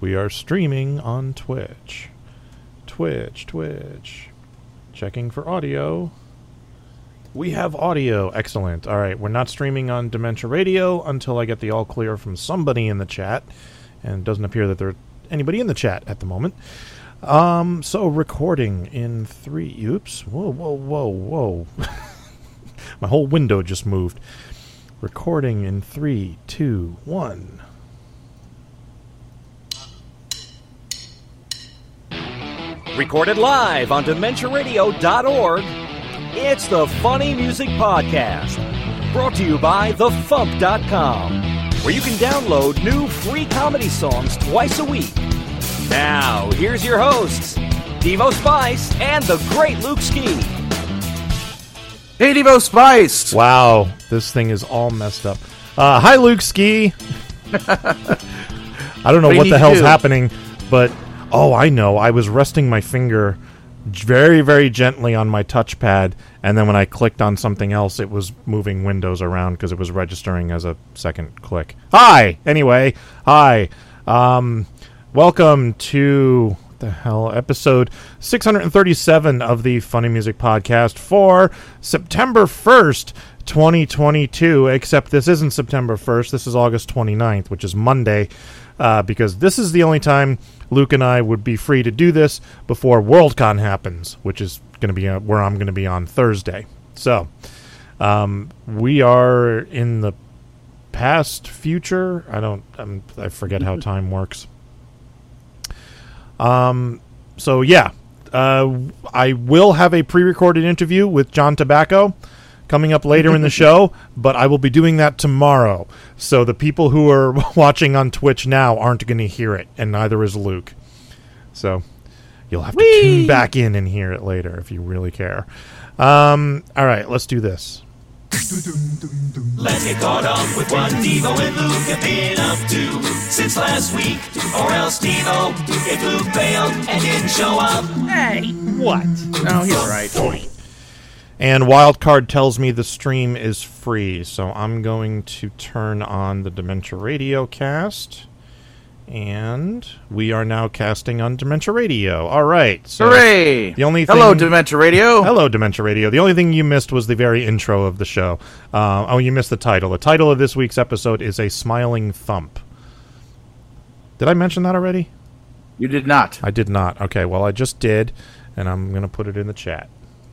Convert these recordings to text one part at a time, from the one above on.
We are streaming on Twitch. Twitch, Twitch. Checking for audio. We have audio. Excellent. All right, we're not streaming on Dementia Radio until I get the all clear from somebody in the chat. And it doesn't appear that there's anybody in the chat at the moment. Um, so recording in three. Oops. Whoa, whoa, whoa, whoa. My whole window just moved. Recording in three, two, one. Recorded live on DementiaRadio.org, it's the Funny Music Podcast. Brought to you by TheFump.com, where you can download new free comedy songs twice a week. Now, here's your hosts, Devo Spice and the great Luke Ski. Hey, Devo Spice! Wow, this thing is all messed up. Uh, hi, Luke Ski. I don't know What what need the hell's do? happening, but oh, I know. I was resting my finger very, very gently on my touchpad, and then when I clicked on something else, it was moving windows around because it was registering as a second click. Hi, anyway, hi. Um, welcome to the hell episode 637 of the Funny Music Podcast for September 1st. 2022, except this isn't September 1st. This is August 29th, which is Monday, uh, because this is the only time Luke and I would be free to do this before Worldcon happens, which is going to be uh, where I'm going to be on Thursday. So, um, we are in the past future. I don't, I'm, I forget how time works. Um, so yeah, uh, I will have a pre-recorded interview with John Tabacco coming up later in the show, but I will be doing that tomorrow. So the people who are watching on Twitch now aren't going to hear it, and neither is Luke. So you'll have to tune back in and hear it later if you really care. Um, all right, let's do this. Let's get caught up with what Devo and Luke have been up to since last week. Or else Devo, if Luke failed and didn't show up, No, he's right. And Wildcard tells me the stream is free, so I'm going to turn on the Dementia Radio cast. And we are now casting on Dementia Radio. All right. So Hooray! The only Hello, thing- Dementia Radio. Hello, Dementia Radio. The only thing you missed was the very intro of the show. Uh, oh, you missed the title. The title of this week's episode is A Smiling Thump. Did I mention that already? You did not. I did not. Okay, well, I just did, and I'm going to put it in the chat.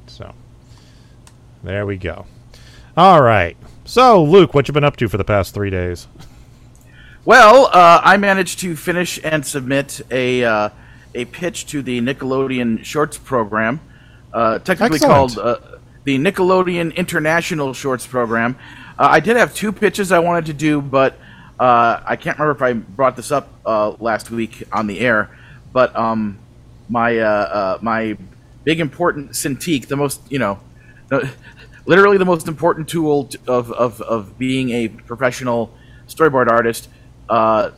So, there we go. All right. So, Luke, what you been up to for the past three days? Well, uh, I managed to finish and submit a uh, a pitch to the Nickelodeon Shorts program, uh, technically Excellent. called uh, the Nickelodeon International Shorts program. Uh, I did have two pitches I wanted to do, but uh, I can't remember if I brought this up uh, last week on the air. But um, my uh, uh, my big important Cintiq, the most you know, literally the most important tool of, of, of being a professional storyboard artist, uh,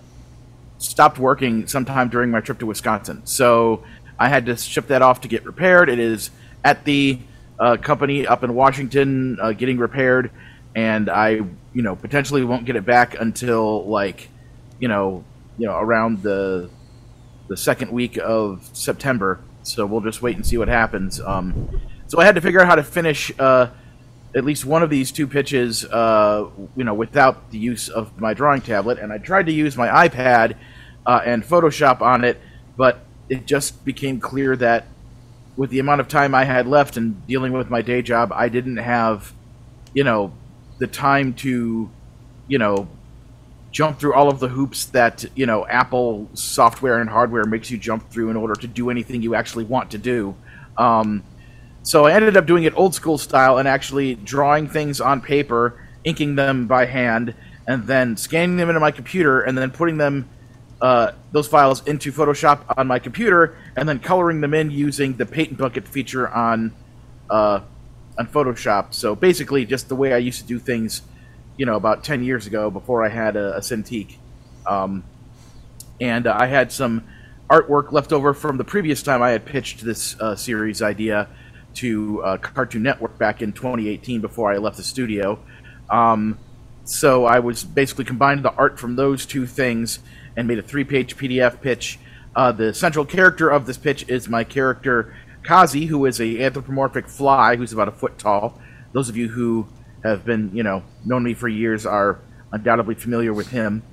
stopped working sometime during my trip to Wisconsin. So I had to ship that off to get repaired. It is at the uh, company up in Washington uh, getting repaired, and I, you know, potentially won't get it back until like, you know, you know, around the the second week of September. So we'll just wait and see what happens. Um, so I had to figure out how to finish uh, at least one of these two pitches, uh, you know, without the use of my drawing tablet. And I tried to use my iPad uh, and Photoshop on it, but it just became clear that with the amount of time I had left and dealing with my day job, I didn't have, you know, the time to, you know, jump through all of the hoops that you know Apple software and hardware makes you jump through in order to do anything you actually want to do. Um, so I ended up doing it old school style and actually drawing things on paper, inking them by hand, and then scanning them into my computer, and then putting them uh, those files into Photoshop on my computer, and then coloring them in using the paint bucket feature on uh, on Photoshop. So basically, just the way I used to do things, you know, about ten years ago before I had a, a Cintiq. Um, and uh, I had some artwork left over from the previous time I had pitched this uh, series idea to uh, Cartoon Network back in 2018 before I left the studio. Um, so I was basically combining the art from those two things and made a three-page PDF pitch. Uh, the central character of this pitch is my character Kazi, who is a anthropomorphic fly who's about a foot tall. Those of you who have been, you know, known me for years are undoubtedly familiar with him.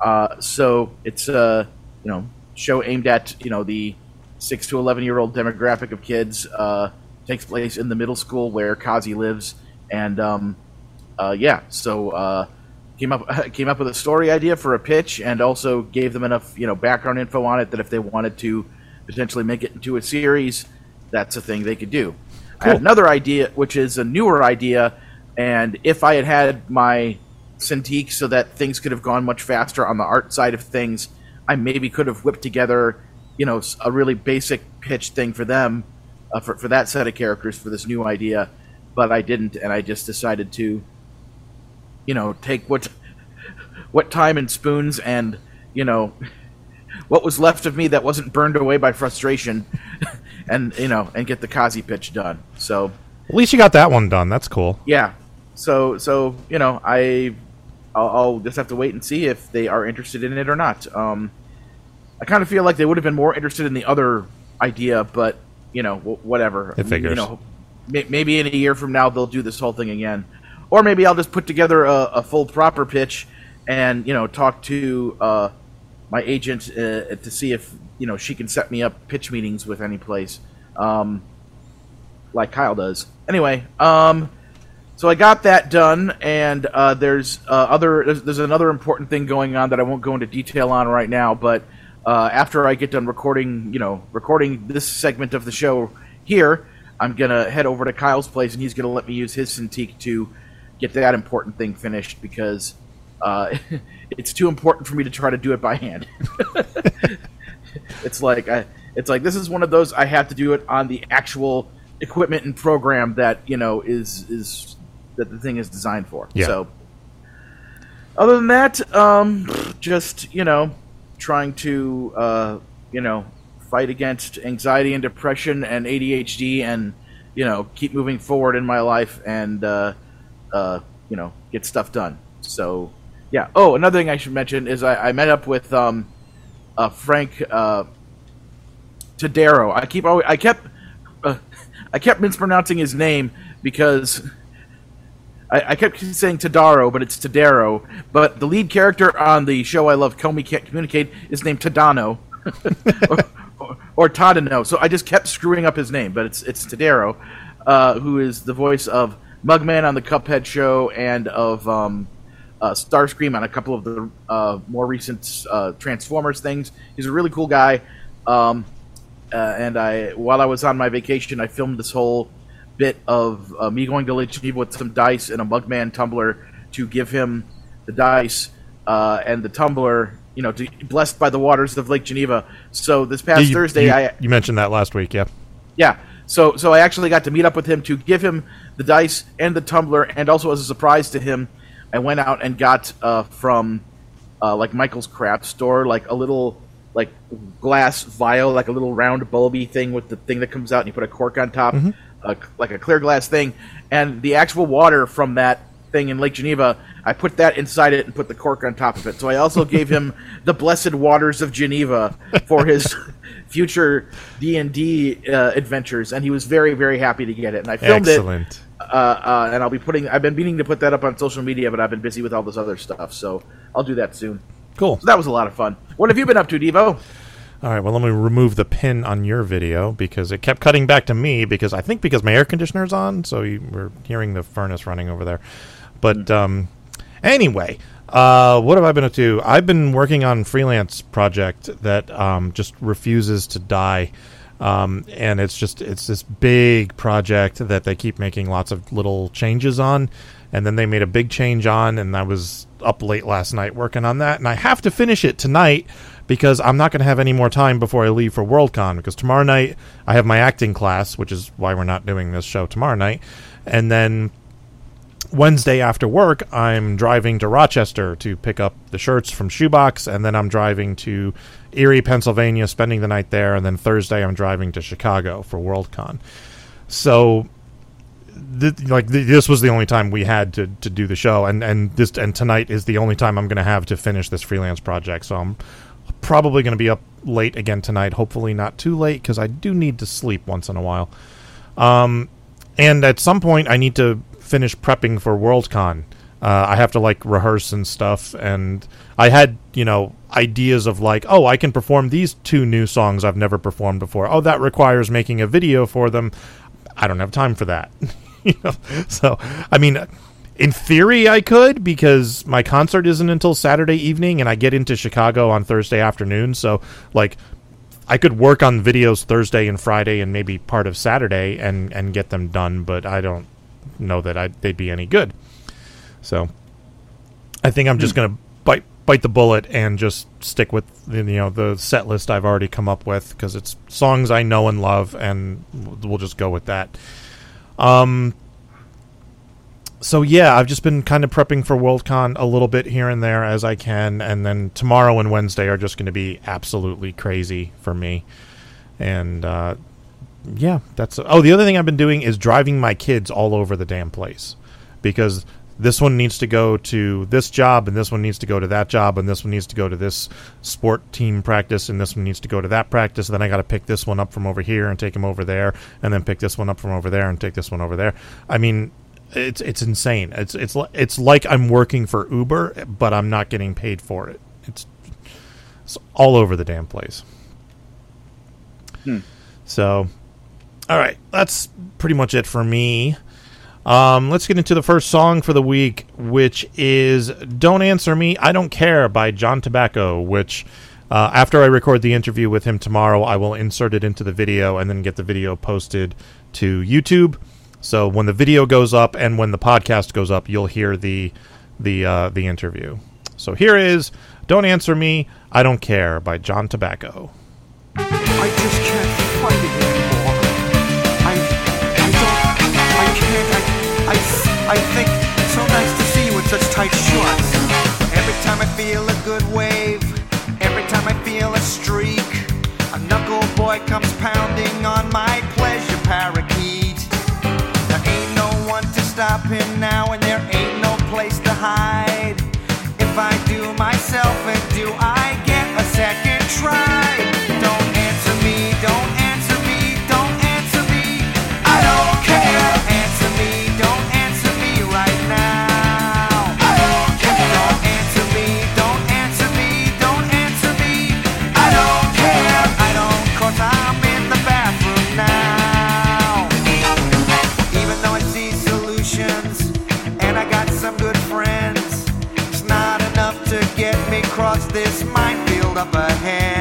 Uh, so it's a you know show aimed at you know the six to eleven year old demographic of kids. Uh, takes place in the middle school where Kazi lives, and um, uh, yeah, so uh, came up came up with a story idea for a pitch, and also gave them enough you know background info on it that if they wanted to potentially make it into a series, that's a thing they could do. I had another idea, which is a newer idea, and if I had had my Cintiq so that things could have gone much faster on the art side of things, I maybe could have whipped together, you know, a really basic pitch thing for them, uh, for for that set of characters for this new idea, but I didn't, and I just decided to, you know, take what what time and spoons and you know what was left of me that wasn't burned away by frustration, and you know, and get the Kazi pitch done. So At least you got that one done. That's cool. yeah, so so you know, I I'll, I'll just have to wait and see if they are interested in it or not. Um, I kind of feel like they would have been more interested in the other idea, but you know, w- whatever. It figures. You know, may- maybe in a year from now they'll do this whole thing again, or maybe I'll just put together a, a full proper pitch and you know talk to uh, my agent uh, to see if you know she can set me up pitch meetings with any place, um, like Kyle does. Anyway, um, so I got that done, and uh, there's uh, other there's, there's another important thing going on that I won't go into detail on right now. But uh, after I get done recording, you know, recording this segment of the show here, I'm gonna head over to Kyle's place, and he's gonna let me use his Cintiq to get that important thing finished because uh, it's too important for me to try to do it by hand. it's like I, it's like this is one of those I have to do it on the actual equipment and program that you know is is that the thing is designed for. Yeah. So other than that, um, just you know, trying to uh, you know fight against anxiety and depression and ADHD and you know keep moving forward in my life and uh, uh, you know get stuff done. So yeah. Oh, another thing I should mention is I, I met up with um, uh, Frank uh. I keep always, I kept uh, I kept mispronouncing his name because I, I kept saying Tadaro, but it's Tadero. But the lead character on the show I love, Komi Can't Communicate, is named Tadano. or, or, Tadano. So I just kept screwing up his name, but it's it's Tadero, uh, who is the voice of Mugman on the Cuphead show and of um, uh, Starscream on a couple of the uh, more recent uh, Transformers things. He's a really cool guy. Um, uh, and I, while I was on my vacation, I filmed this whole bit of uh, me going to Lake Geneva with some dice and a Mugman tumbler to give him the dice uh, and the tumbler, you know, to, blessed by the waters of Lake Geneva. So this past You- Thursday, you, I you mentioned that last week. Yeah. yeah. So so I actually got to meet up with him to give him the dice and the tumbler, and also as a surprise to him, I went out and got uh, from uh, like Michael's craft store like a little like glass vial, like a little round bulby thing with the thing that comes out, and you put a cork on top, uh, like a clear glass thing, and the actual water from that thing in Lake Geneva, I put that inside it and put the cork on top of it. So I also gave him the blessed waters of Geneva for his future D and D uh, adventures, and he was very very happy to get it. And I filmed Excellent. it, uh, uh, and I'll be putting. I've been meaning to put that up on social media, but I've been busy with all this other stuff, so I'll do that soon. Cool. So that was a lot of fun. What have you been up to, Devo? All right, well, let me remove the pin on your video because it kept cutting back to me because I think because my air conditioner's on, so you were hearing the furnace running over there. But um, anyway, uh, what have I been up to? I've been working on freelance project that um, just refuses to die. Um, and it's just it's this big project that they keep making lots of little changes on and then they made a big change on and i was up late last night working on that and i have to finish it tonight because i'm not going to have any more time before i leave for worldcon because tomorrow night i have my acting class which is why we're not doing this show tomorrow night and then Wednesday after work, I'm driving to Rochester to pick up the shirts from Shoebox, and then I'm driving to Erie, Pennsylvania, spending the night there, and then Thursday I'm driving to Chicago for Worldcon. So, th- like th- this was the only time we had to, to do the show, and and this and tonight is the only time I'm going to have to finish this freelance project. So I'm probably going to be up late again tonight. Hopefully not too late because I do need to sleep once in a while. Um, and at some point, I need to finish prepping for Worldcon. Uh, I have to like rehearse and stuff, and I had you know ideas of like, oh, I can perform these two new songs I've never performed before. Oh, that requires making a video for them. I don't have time for that. you know, so I mean, in theory, I could because my concert isn't until Saturday evening, and I get into Chicago on Thursday afternoon. So like, I could work on videos Thursday and Friday, and maybe part of Saturday, and and get them done. But I don't know that I, they'd be any good. So I think I'm just Hmm. gonna bite bite the bullet and just stick with the, you know the set list I've already come up with because it's songs I know and love, and we'll just go with that. Um. So yeah, I've just been kind of prepping for Worldcon a little bit here and there as I can, and then tomorrow and Wednesday are just going to be absolutely crazy for me. And uh, yeah, that's oh the other thing I've been doing is driving my kids all over the damn place because this one needs to go to this job and this one needs to go to that job and this one needs to go to this sport team practice and this one needs to go to that practice then I got to pick this one up from over here and take him over there and then pick this one up from over there and take this one over there. I mean it's it's insane. It's it's it's like I'm working for Uber but I'm not getting paid for it. It's it's all over the damn place. So all right, that's pretty much it for me. Um, let's get into the first song for the week, which is "Don't Answer Me, I Don't Care" by John Tabacco. Which, uh, after I record the interview with him tomorrow, I will insert it into the video and then get the video posted to YouTube. So when the video goes up and when the podcast goes up, you'll hear the the uh, the interview. So here is "Don't Answer Me, I Don't Care" by John Tabacco. I just can't fight it anymore. I, I don't, I can't, I, I, I think it's so nice to see you in such tight shorts. Every time I feel a good wave, every time I feel a streak, a knuckle boy comes pounding on my up ahead.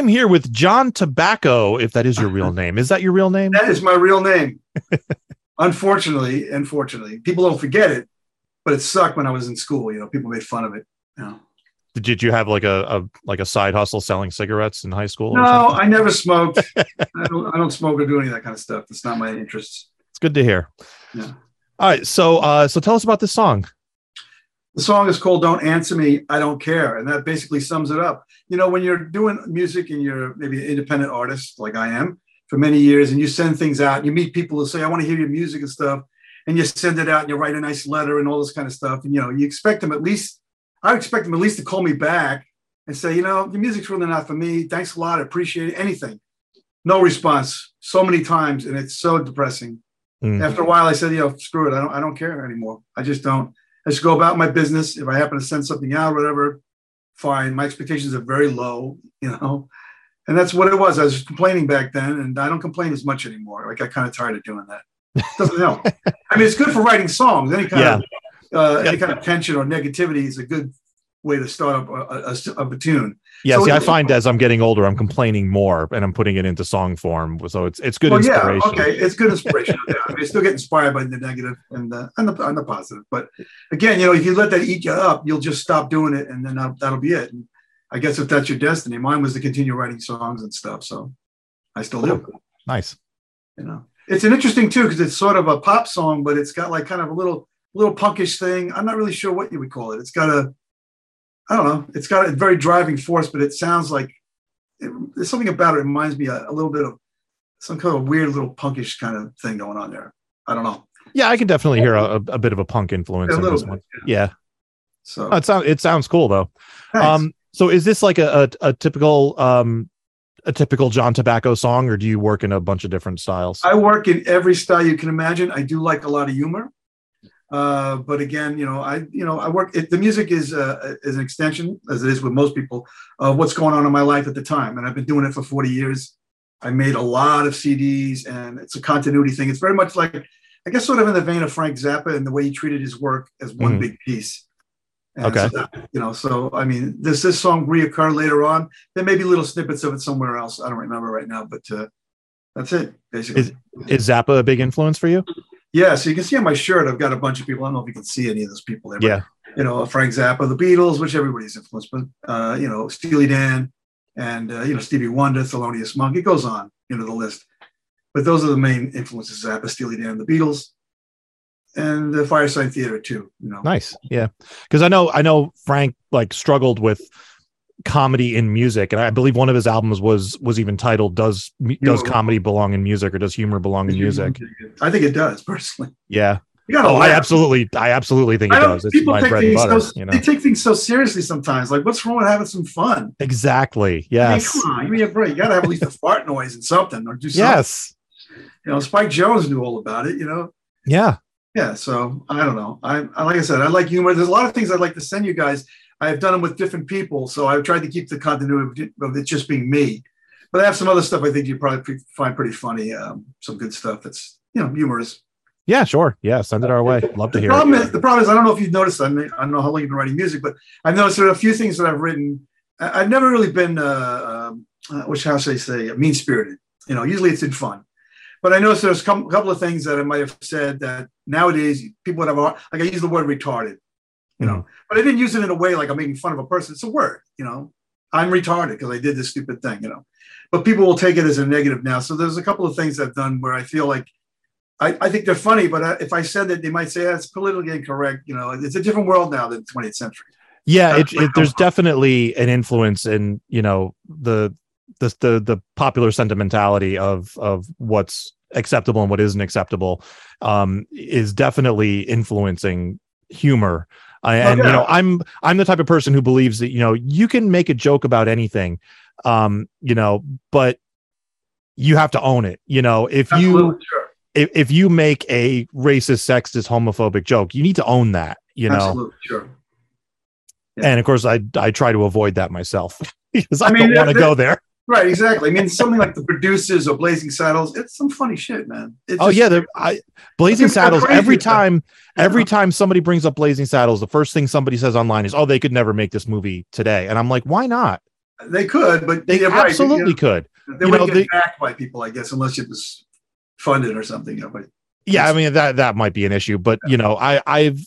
I'm here with John Tabacco, if that is your real name. Is that your real name? That is my real name. unfortunately, unfortunately, people don't forget it, but it sucked when I was in school. You know, people made fun of it. You know, Did, did you have like a, a like a side hustle selling cigarettes in high school? No? I never smoked. I don't, I don't smoke or do any of that kind of stuff. That's not my interest. it's good to hear. Yeah. All right, so uh, so tell us about this song. The song is called Don't Answer Me, I Don't Care. And that basically sums it up. You know, when you're doing music and you're maybe an independent artist like I am for many years, and you send things out, you meet people who say, I want to hear your music and stuff. And you send it out and you write a nice letter and all this kind of stuff. And, you know, you expect them at least, I expect them at least to call me back and say, you know, your music's really not for me. Thanks a lot. I appreciate it. Anything. No response so many times. And it's so depressing. Mm. After a while, I said, you know, screw it. I don't, I don't care anymore. I just don't. I just go about my business. If I happen to send something out, whatever, fine. My expectations are very low, you know, and that's what it was. I was complaining back then, and I don't complain as much anymore. Like I got kind of tired of doing that. doesn't help. I mean, it's good for writing songs. Any kind of uh, any kind of tension or negativity is a good way to start up a, a, a, a tune. Yeah, So see, I find as I'm getting older, I'm complaining more, and I'm putting it into song form. So it's it's good Well, yeah, inspiration. okay, it's good inspiration. yeah. I mean, still get inspired by the negative and the and the, and the positive. But again, you know, if you let that eat you up, you'll just stop doing it, and then that'll, that'll be it. And I guess if that's your destiny, mine was to continue writing songs and stuff. So I still do. Nice. You know, it's an interesting too because it's sort of a pop song, but it's got like kind of a little little punkish thing. I'm not really sure what you would call it. It's got a I don't know. It's got a very driving force, but it sounds like it, there's something about it reminds me a, a little bit of some kind of weird little punkish kind of thing going on there. I don't know. Yeah, I can definitely hear a, a bit of a punk influence A in this bit. one. yeah. Yeah, So Oh, it sounds it sounds cool though. thanks. Um, so is this like a, a, a typical um a typical John Tabacco song, or do you work in a bunch of different styles? I work in every style you can imagine. I do like a lot of humor. Uh, but again, you know, I you know I work. It, the music is uh, is an extension, as it is with most people, of what's going on in my life at the time, and I've been doing it for forty years. I made a lot of CDs, and it's a continuity thing. It's very much like, I guess, sort of in the vein of Frank Zappa and the way he treated his work as one Mhm. big piece. And Okay. so that- you know, so I mean, does this song reoccur later on? There may be little snippets of it somewhere else. I don't remember right now, but uh, that's it, basically. Is- Is Zappa a big influence for you? Yeah, so you can see on my shirt, I've got a bunch of people. I don't know if you can see any of those people there. But, Yeah. You know, Frank Zappa, the Beatles, which everybody's influenced, but, uh, you know, Steely Dan and, uh, you know, Stevie Wonder, Thelonious Monk. It goes on, you know, the list. But those are the main influences Zappa, Steely Dan, the Beatles, and the Fireside Theater, too. You know, Nice. Yeah. Because I know I know Frank like struggled with comedy in music, and I believe one of his albums was was even titled "Does Does Humor. comedy belong in music, or does humor belong in music?" I think it does, personally. Yeah. You gotta Oh, I absolutely, I absolutely think it does. It's people my take bread and things butter. so, You know. They take things so seriously sometimes. Like, what's wrong with having some fun? Exactly. I mean, come on, give me a break. You got to have at least a fart noise and something, or do something. Yes. You know, Spike Jones knew all about it. You know, Yeah. yeah. So I don't know. I, I like I said, I like humor. There's a lot of things I'd like to send you guys. I have done them with different people, so I've tried to keep the continuity of it just being me. But I have some other stuff I think you probably find pretty funny. Um, some good stuff that's you know humorous. Yeah. Sure. Yeah. Send it our way. Love to The hear problem it. is the problem is I don't know if you've noticed. I, mean, I don't know how long you've been writing music, but I've noticed there are a few things that I've written. I- I've never really been, uh, um, uh, which how should I say, mean spirited. You know, usually it's in fun. But I noticed there's a couple couple of things that I might have said that nowadays people would have, like I use the word retarded, you know, but I didn't use it in a way like I'm making fun of a person. It's a word, you know, I'm retarded because I did this stupid thing, you know, but people will take it as a negative now. So there's a couple of things I've done where I feel like I, I think they're funny, but uh, if I said that, they might say that's politically incorrect. You know, it's a different world now than the 20th century. Yeah. It, it, it there's definitely an influence in you know the the the the popular sentimentality of of what's acceptable and what isn't acceptable um is definitely influencing humor I, and you yeah. know i'm i'm the type of person who believes that you know you can make a joke about anything um you know but you have to own it you know if you Absolutely, sure. if, if you make a racist sexist homophobic joke you need to own that you know Absolutely, sure. and of course i i try to avoid that myself because i, I mean, don't want to go there Right, exactly. I mean, something like the producers or Blazing Saddles, it's some funny shit, man. It's oh just- yeah I, blazing saddles every time every time somebody brings up blazing saddles the first thing somebody says online is oh they could never make this movie today and i'm like why not they could, but they yeah, right, absolutely you could they you wouldn't know, get they- backed by people, I guess, unless it was funded or something. You know, but yeah i mean that that might be an issue but you know i i've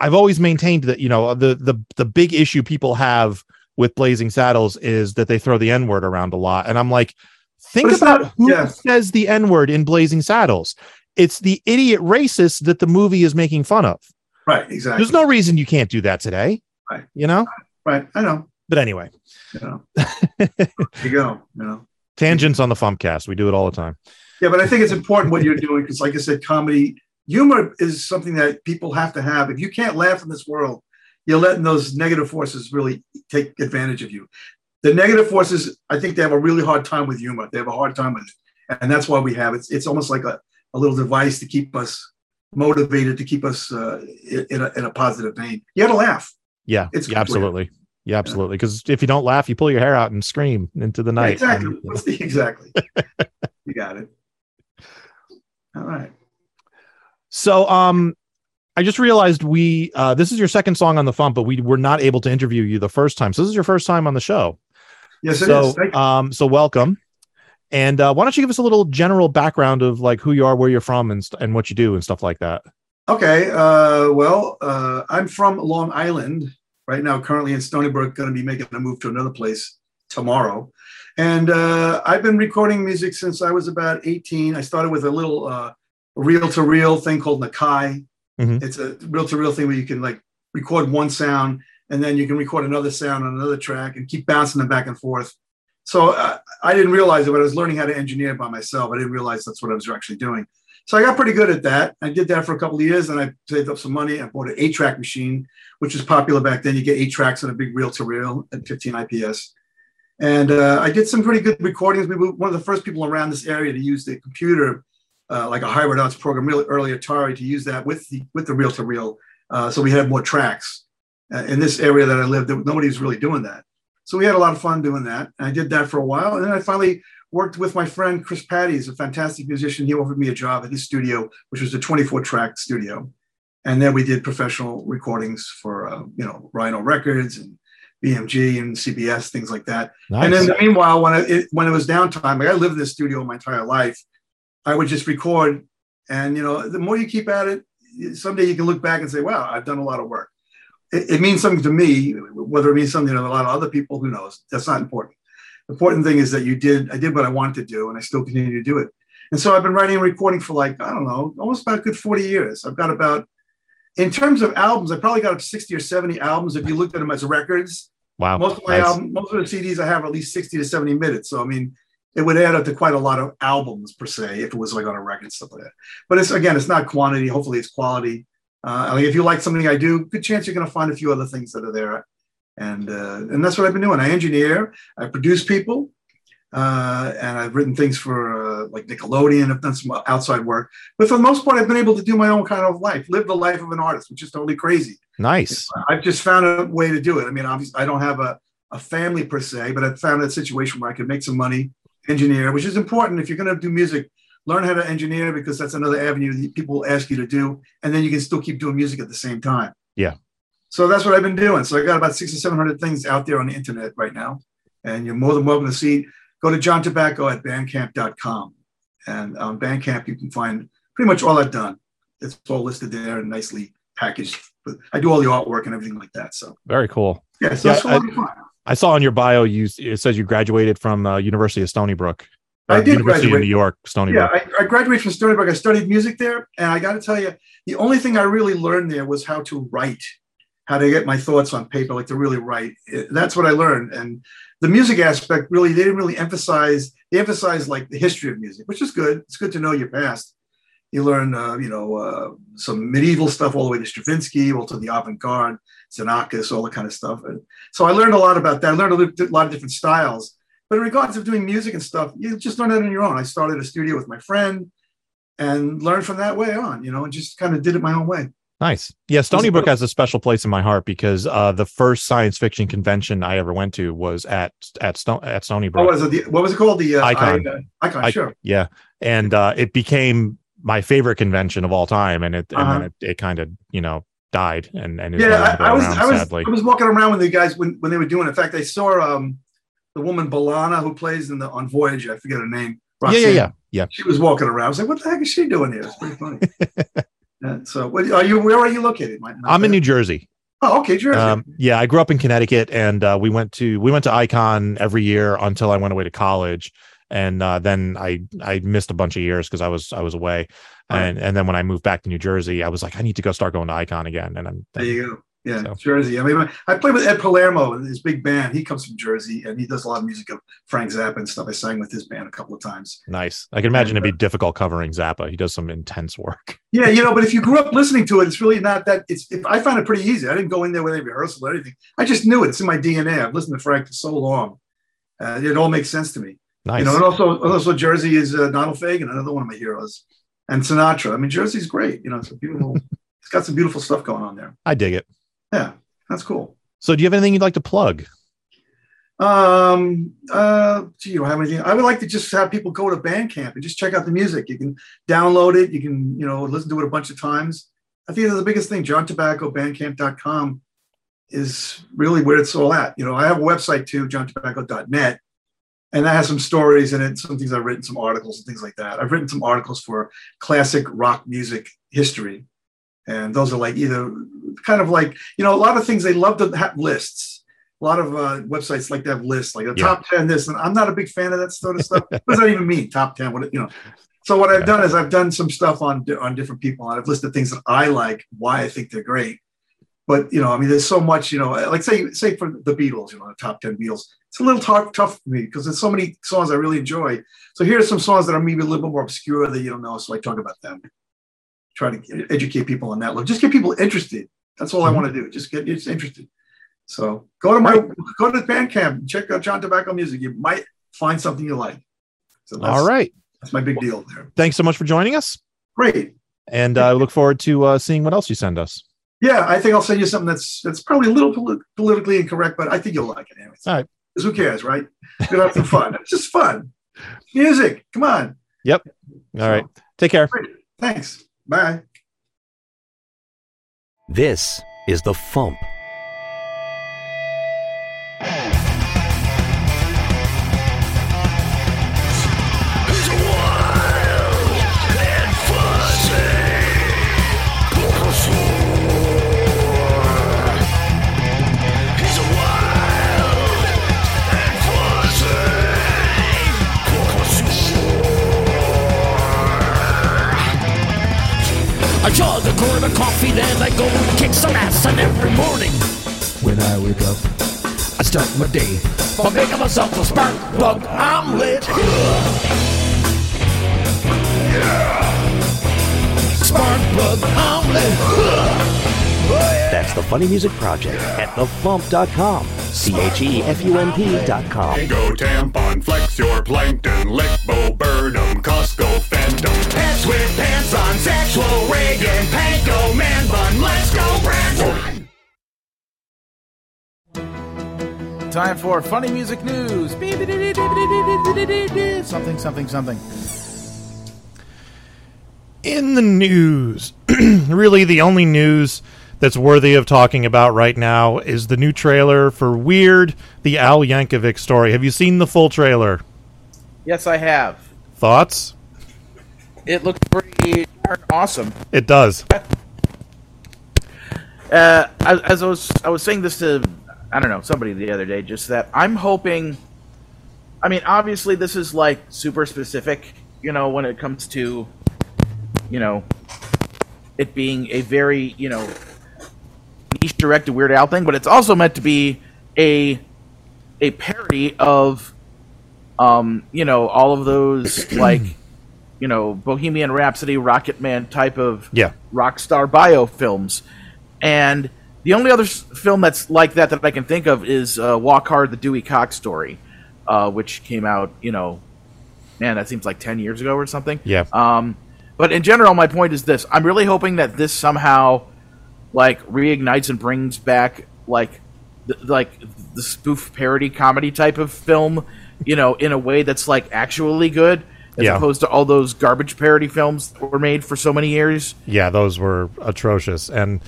I've always maintained that you know the the the big issue people have with Blazing Saddles is that they throw the N word around a lot, and I'm like, think about not- who yeah. says the N word in Blazing Saddles. It's the idiot racists that the movie is making fun of. Right. Exactly. There's no reason you can't do that today. Right. You know. right. I know. But anyway, You know. you go. You know. tangents on the Fumpcast. We do it all the time. Yeah, but I think it's important what you're doing because, like I said, comedy humor is something that people have to have. If you can't laugh in this world, you're letting those negative forces really take advantage of you. The negative forces, I think they have a really hard time with humor. They have a hard time with it, and that's why we have it. It's, it's almost like a, a little device to keep us motivated, to keep us uh, in, in a, in a positive vein. You got to laugh. Yeah, It's yeah, absolutely. Yeah, absolutely. Because if you don't laugh, you pull your hair out and scream into the night. exactly. And, you know, What's the- exactly. you got it. All right. So, um, I just realized we uh, this is your second song on the Fump, but we were not able to interview you the first time. So this is your first time on the show. Yes, it is. so, Thank you. um, so welcome. And uh, why don't you give us a little general background of like who you are, where you're from, and st- and what you do and stuff like that? Okay. Uh, well, uh, I'm from Long Island right now, currently in Stony Brook, going to be making a move to another place tomorrow. And uh, I've been recording music since I was about 18. I started with a little uh, reel to reel thing called Nakai. Mhm. It's a reel to reel thing where you can like record one sound and then you can record another sound on another track and keep bouncing them back and forth. So uh, I didn't realize it, but I was learning how to engineer by myself. I didn't realize that's what I was actually doing. So I got pretty good at that. I did that for a couple of years, and I saved up some money. I bought an eight-track machine, which was popular back then. You get eight tracks on a big reel-to-reel at 15 IPS, and uh, I did some pretty good recordings. We were one of the first people around this area to use the computer, uh, like a hybrid arts program, really early Atari, to use that with the with the reel-to-reel, uh, so we had more tracks. Uh, in this area that I lived, nobody was really doing that. So we had a lot of fun doing that. And I did that for a while, and then I finally worked with my friend Chris Patty, he's a fantastic musician. He offered me a job at his studio, which was a 24 track studio. And then we did professional recordings for, uh, you know, Rhino Records and BMG and CBS, things like that. Nice. And then meanwhile, when it, when it was downtime, like I lived in this studio my entire life, I would just record. And, you know, the more you keep at it, someday you can look back and say, wow, I've done a lot of work. It, it means something to me, whether it means something to a lot of other people, who knows? That's not important the important thing is that you did i did what i wanted to do and i still continue to do it and so i've been writing and recording for like i don't know almost about a good 40 years i've got about in terms of albums i probably got up 60 or 70 albums if you looked at them as records wow. most of my nice. album most of the cds i have are at least 60 to 70 minutes so i mean it would add up to quite a lot of albums per se if it was like on a record stuff like that but it's again it's not quantity hopefully it's quality uh, like if you like something i do good chance you're going to find a few other things that are there and uh, and that's what I've been doing. I engineer, I produce people, uh, and I've written things for uh, like Nickelodeon. I've done some outside work, but for the most part, I've been able to do my own kind of life, live the life of an artist, which is totally crazy. Nice. I've just found a way to do it. I mean, obviously, I don't have a, a family per se, but I've found a situation where I can make some money, engineer, which is important if you're going to do music. Learn how to engineer because that's another avenue that people ask you to do, and then you can still keep doing music at the same time. Yeah. So that's what I've been doing. So I got about six or seven hundred things out there on the internet right now, and you're more than welcome to see. Go to John Tabacco at Bandcamp.com, and on Bandcamp you can find pretty much all I've done. It's all listed there and nicely packaged. But I do all the artwork and everything like that. So Very cool. yeah, so Yeah, it's a lot of fun. I saw on your bio you it says you graduated from uh, University of Stony Brook. I did University graduate. of New York, Stony Yeah, Brook. I, I graduated from Stony Brook. I studied music there, and I got to tell you, the only thing I really learned there was how to write, how to get my thoughts on paper, like to really write. It- that's what I learned. And the music aspect, really, they didn't really emphasize. They emphasized like the history of music, which is good. It's good to know your past. You learn, uh, you know, uh, some medieval stuff all the way to Stravinsky, all to the avant-garde, Xenakis, all that kind of stuff. And so I learned a lot about that. I learned a lot of different styles. But in regards of doing music and stuff, you just learn it on your own. I started a studio with my friend and learned from that way on, you know, and just kind of did it my own way. Nice. Yeah, Stony Brook has a special place in my heart because uh, the first science fiction convention I ever went to was at at Sto- at Stony Oh, Brook. what is it? The, what was it called? The uh, Icon. I, uh, icon, I- sure. yeah, and uh, it became my favorite convention of all time, and it and Uh-huh. then it, it kind of you know died and and Yeah, I, I was, around, I was, sadly. I was walking around when the guys when, when they were doing. it. In fact, I saw um, the woman B'Elanna who plays in the on Voyage. I forget her name. yeah, yeah, yeah, yeah. She was walking around. I was like, "What the heck is she doing here?" It's pretty funny. Yeah, So, what, are you? Where are you located? I'm in New Jersey. Oh, okay, Jersey. Um, yeah, I grew up in Connecticut, and uh, we went to we went to Icon every year until I went away to college, and uh, then I I missed a bunch of years because I was I was away, Right. and and then when I moved back to New Jersey, I was like, I need to go start going to Icon again, and I'm there you go. Yeah, So- Jersey. I mean, I played with Ed Palermo and his big band. He comes from Jersey, and he does a lot of music of Frank Zappa and stuff. I sang with his band a couple of times. nice. I can imagine it'd be difficult covering Zappa. He does some intense work. Yeah, you know, but if you grew up listening to it, it's really not that. It's. If, I found it pretty easy. I didn't go in there with any rehearsal or anything. I just knew it. It's in my DNA. I've listened to Frank for so long. Uh, it all makes sense to me. Nice. You know, and also, also Jersey is uh, Donald Fagen, another one of my heroes, and Sinatra. I mean, Jersey's great. You know, it's a beautiful. it's got some beautiful stuff going on there. I dig it. Yeah, that's cool. So, do you have anything you'd like to plug? Um, uh, gee, you don't have anything. I would like to just have people go to Bandcamp and just check out the music. You can download it. You can, you know, listen to it a bunch of times. I think that's the biggest thing. John Tabacco, bandcamp.com is really where it's all at. You know, I have a website too, johntabacco.net, and that has some stories in it, some things I've written, some articles and things like that. I've written some articles for classic rock music history. And those are like either kind of like, you know, a lot of things they love to have lists. A lot of uh, websites like to have lists, like a Yeah. top 10 this. And I'm not a big fan of that sort of stuff. what does that even mean? Top 10, what, you know. So what I've done is I've done some stuff on on different people, and I've listed things that I like, why I think they're great. But you know, I mean, there's so much, you know, like say say for the Beatles, you know, the top ten Beatles. It's a little tough tough for me because there's so many songs I really enjoy. So here's some songs that are maybe a little bit more obscure that you don't know. So I talk about them. Try to educate people on that level. Just get people interested. That's all I want to do. Just get just interested. So go to my go to Bandcamp, check out John Tabacco music. You might find something you like. So that's, All right. that's my big deal there. Thanks so much for joining us, Great. and uh, I look forward to uh, seeing what else you send us. Yeah, I think I'll send you something that's that's probably a little polit- politically incorrect, but I think you'll like it anyway. All right. Because who cares, right? We're gonna have some fun. It's just fun. Music. Come on. Yep. All right. Take care. Thanks. Bye. This is the Fump. Quart of coffee, then I go and kick some ass. And every morning, when I wake up, I start my day by making myself a spark plug omelet. Spark plug omelet. That's the Funny Music Project at thefump.com. C H E F U M P.com. Go tampon, flex your plankton, lick Bo Burnham, Costco Phantom. Pants with pants on, sexual Reagan, panko, man bun, let's go, Brandon! Time for funny music news. Something, something, something. In the news, really the only news that's worthy of talking about right now is the new trailer for Weird, the Al Yankovic story. Have you seen the full trailer? Yes, I have. Thoughts? It looks pretty awesome. It does. uh, as, as I was I was saying this to I don't know somebody the other day, just that I'm hoping. I mean, obviously, this is like super specific, you know, when it comes to, you know, it being a very you know niche directed Weird Al thing, but it's also meant to be a a parody of, um, you know, all of those like, you know, Bohemian Rhapsody, Rocket Man type of Yeah. rock star bio films. And the only other film that's like that that I can think of is uh, Walk Hard, the Dewey Cox story, uh, which came out, you know, man, that seems like 10 years ago or something. Yeah. Um, but in general, my point is this I'm really hoping that this somehow, like, reignites and brings back, like, the, like the spoof parody comedy type of film, you know, in a way that's, like, actually good. As Yeah. opposed to all those garbage parody films that were made for so many years. Yeah, those were atrocious, and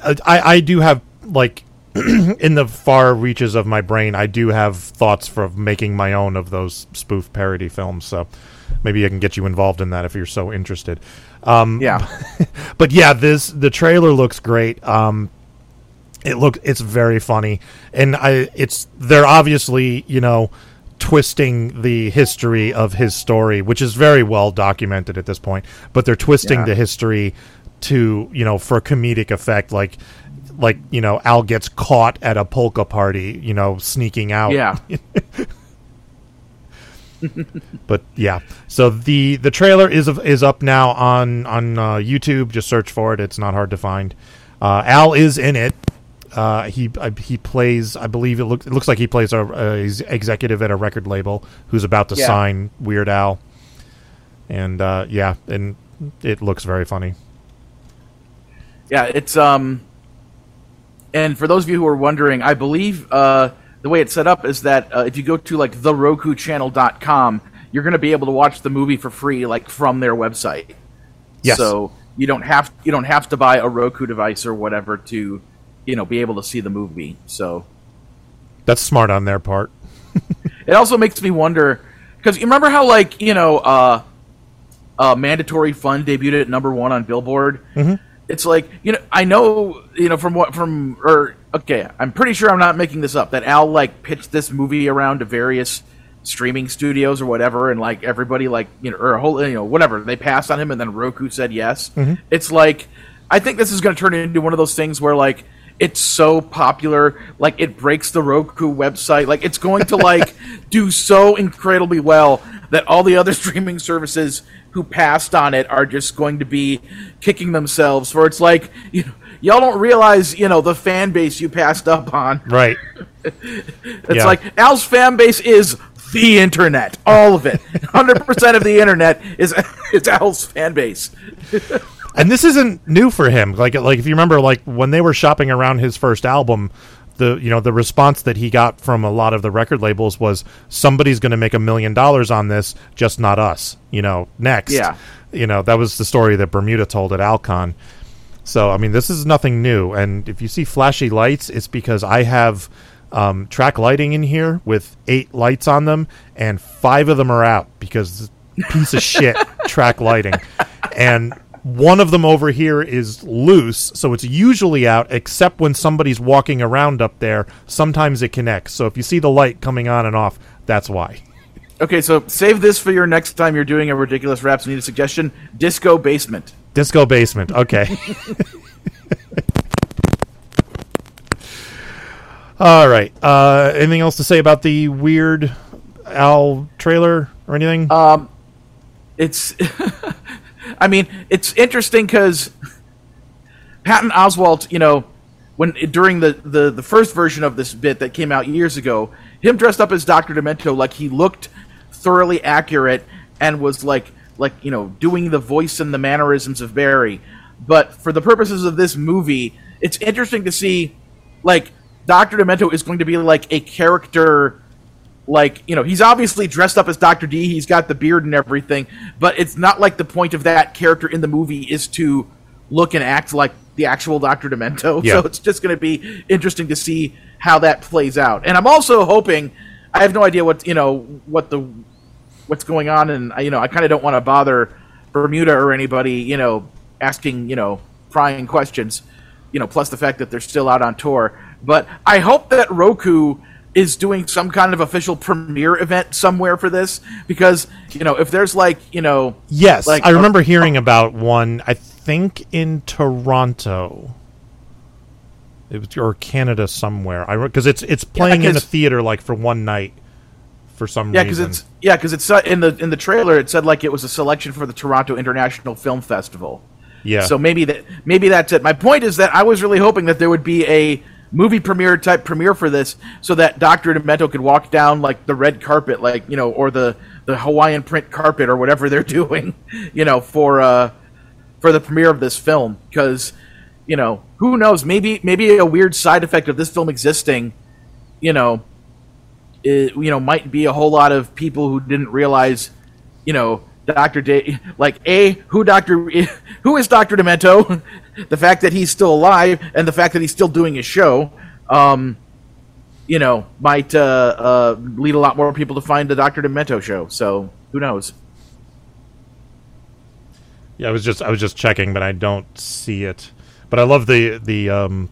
uh, I I do have like in the far reaches of my brain, I do have thoughts for making my own of those spoof parody films. So maybe I can get you involved in that if you're so interested. Um, Yeah. but yeah, this the trailer looks great. Um, it look it's very funny, and I it's they're obviously you know twisting the history of his story, which is very well documented at this point. But they're twisting Yeah. the history to you know for a comedic effect, like like you know Al gets caught at a polka party, you know sneaking out. Yeah. but yeah. So the the trailer is is up now on on uh, youtube. Just search for it. It's not hard to find. Uh, al is in it. Uh, he he plays i believe it, look, it looks like he plays a, a executive at a record label who's about to Yeah. sign weird al. And uh, yeah and it looks very funny. Yeah, it's um and for those of you who are wondering, I believe uh the way it's set up is that uh, if you go to like therokuchannel.com, you're going to be able to watch the movie for free like from their website. Yes. So you don't have you don't have to buy a Roku device or whatever to you know be able to see the movie. So that's smart on their part it also makes me wonder because you remember how like you know uh, uh, mandatory fun debuted at number one on Billboard. Mm-hmm. It's like you know I know you know from what from or okay I'm pretty sure I'm not making this up that Al like pitched this movie around to various streaming studios or whatever and like everybody like you know or a whole you know whatever they passed on him and then Roku said yes. Mm-hmm. It's like I think this is going to turn into one of those things where like it's so popular like it breaks the Roku website like it's going to like do so incredibly well that all the other streaming services who passed on it are just going to be kicking themselves for. It's like you know y'all don't realize you know the fan base you passed up on. Right. It's Yeah. like Al's fan base is the internet. All of it. 100% of the internet is is Al's fan base. And this isn't new for him. Like like if you remember, like when they were shopping around his first album, the you know the response that he got from a lot of the record labels was somebody's going to make a million dollars on this, just not us. You know, next. Yeah. You know that was the story that Bermuda told at Alcon. So I mean, this is nothing new. And if you see flashy lights, it's because I have. Um, track lighting in here with eight lights on them, and five of them are out because piece of shit track lighting. And one of them over here is loose, so it's usually out, except when somebody's walking around up there. Sometimes it connects. So if you see the light coming on and off, that's why. okay so save this for your next time you're doing a ridiculous raps need a suggestion disco basement Disco basement. Okay. All right. Uh, anything else to say about the weird Al trailer or anything? Um, it's i mean it's interesting because patton oswalt you know when during the, the the first version of this bit that came out years ago him dressed up as dr demento like he looked thoroughly accurate and was like like you know doing the voice and the mannerisms of barry. But for the purposes of this movie it's interesting to see like dr demento is going to be like a character like you know he's obviously dressed up as dr d. He's got the beard and everything but it's not like the point of that character in the movie is to look and act like the actual dr demento. Yeah. so it's just going to be interesting to see how that plays out. And i'm also hoping i have no idea what you know what the what's going on and you know i kind of don't want to bother bermuda or anybody you know asking you know prying questions you know plus the fact that they're still out on tour. But i hope that roku is doing some kind of official premiere event somewhere for this because you know if there's like you know yes, like I remember hearing about one. I think in Toronto. It was, or Canada somewhere. I because it's it's playing in a theater like for one night for some yeah because reason. it's yeah because it's uh, in the in the trailer it said like it was a selection for the toronto international film festival yeah. So maybe that maybe that's it. My point is that I was really hoping that there would be a movie premiere type premiere for this, so that Doctor Demento could walk down like the red carpet, like you know, or the the Hawaiian print carpet or whatever they're doing, you know, for uh for the premiere of this film. Because you know, who knows? Maybe maybe a weird side effect of this film existing, you know, it, you know, might be a whole lot of people who didn't realize, you know, Doctor Day, like a who Doctor who is Doctor Demento, the fact that he's still alive, and the fact that he's still doing his show. um, you know, might uh, uh, lead a lot more people to find the Doctor Demento show. So who knows? Yeah, I was just I was just checking, but I don't see it. But I love the the um,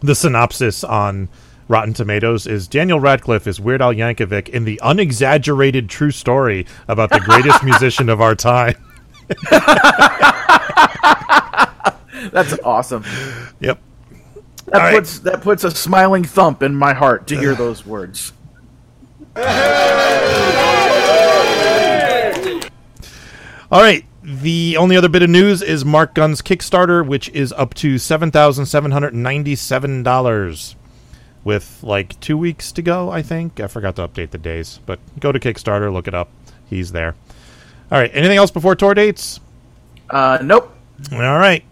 the synopsis on Rotten Tomatoes is Daniel Radcliffe is Weird Al Yankovic in the unexaggerated true story about the greatest musician of our time. That's awesome. Yep. That All right. puts that puts a smiling thump in my heart to hear those words. All right. The only other bit of news is Marc Gunn's Kickstarter, which is up to seven thousand seven hundred ninety-seven dollars, with like two weeks to go. I think I forgot to update the days, but go to Kickstarter, look it up. He's there. All right. Anything else before tour dates? Uh, nope. All right.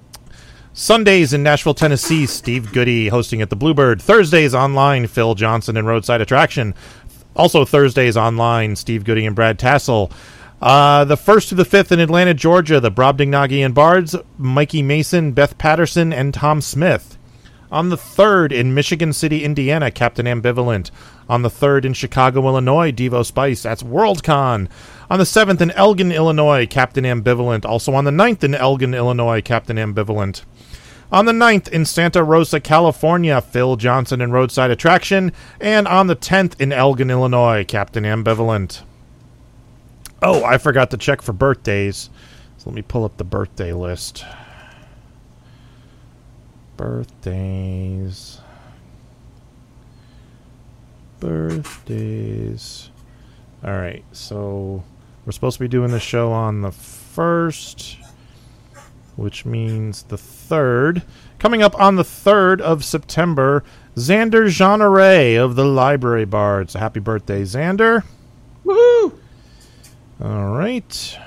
Sundays in Nashville, Tennessee, Steve Goodie hosting at the Bluebird. Thursdays online, Phil Johnson and Roadside Attraction. Also Thursdays online, Steve Goodie and Brad Tassell. Uh, the first to the fifth in Atlanta, Georgia, the Brobdingnagian Bards, Mikey Mason, Beth Patterson, and Tom Smith. On the third in Michigan City, Indiana, Captain Ambivalent. On the third in Chicago, Illinois, Devo Spice. That's WorldCon. On the seventh in Elgin, Illinois, Captain Ambivalent. Also on the ninth in Elgin, Illinois, Captain Ambivalent. On the 9th in Santa Rosa, California, Phil Johnson and Roadside Attraction. And on the 10th in Elgin, Illinois, Captain Ambivalent. Oh, I forgot to check for birthdays. So let me pull up the birthday list. Birthdays. Birthdays. All right, so we're supposed to be doing the show on the 1st which means the third. Coming up on the third of September, Xander Jeanneret of the Library Bards. Happy birthday, Xander! Woohoo! All right.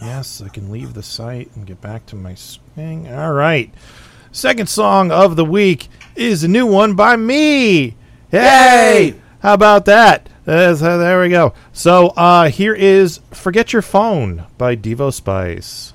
Yes, I can leave the site and get back to my thing. All right. Second song of the week is a new one by me. Hey! How about that? Uh, there we go. So uh, here is "Forget Your Phone" by Devo Spice.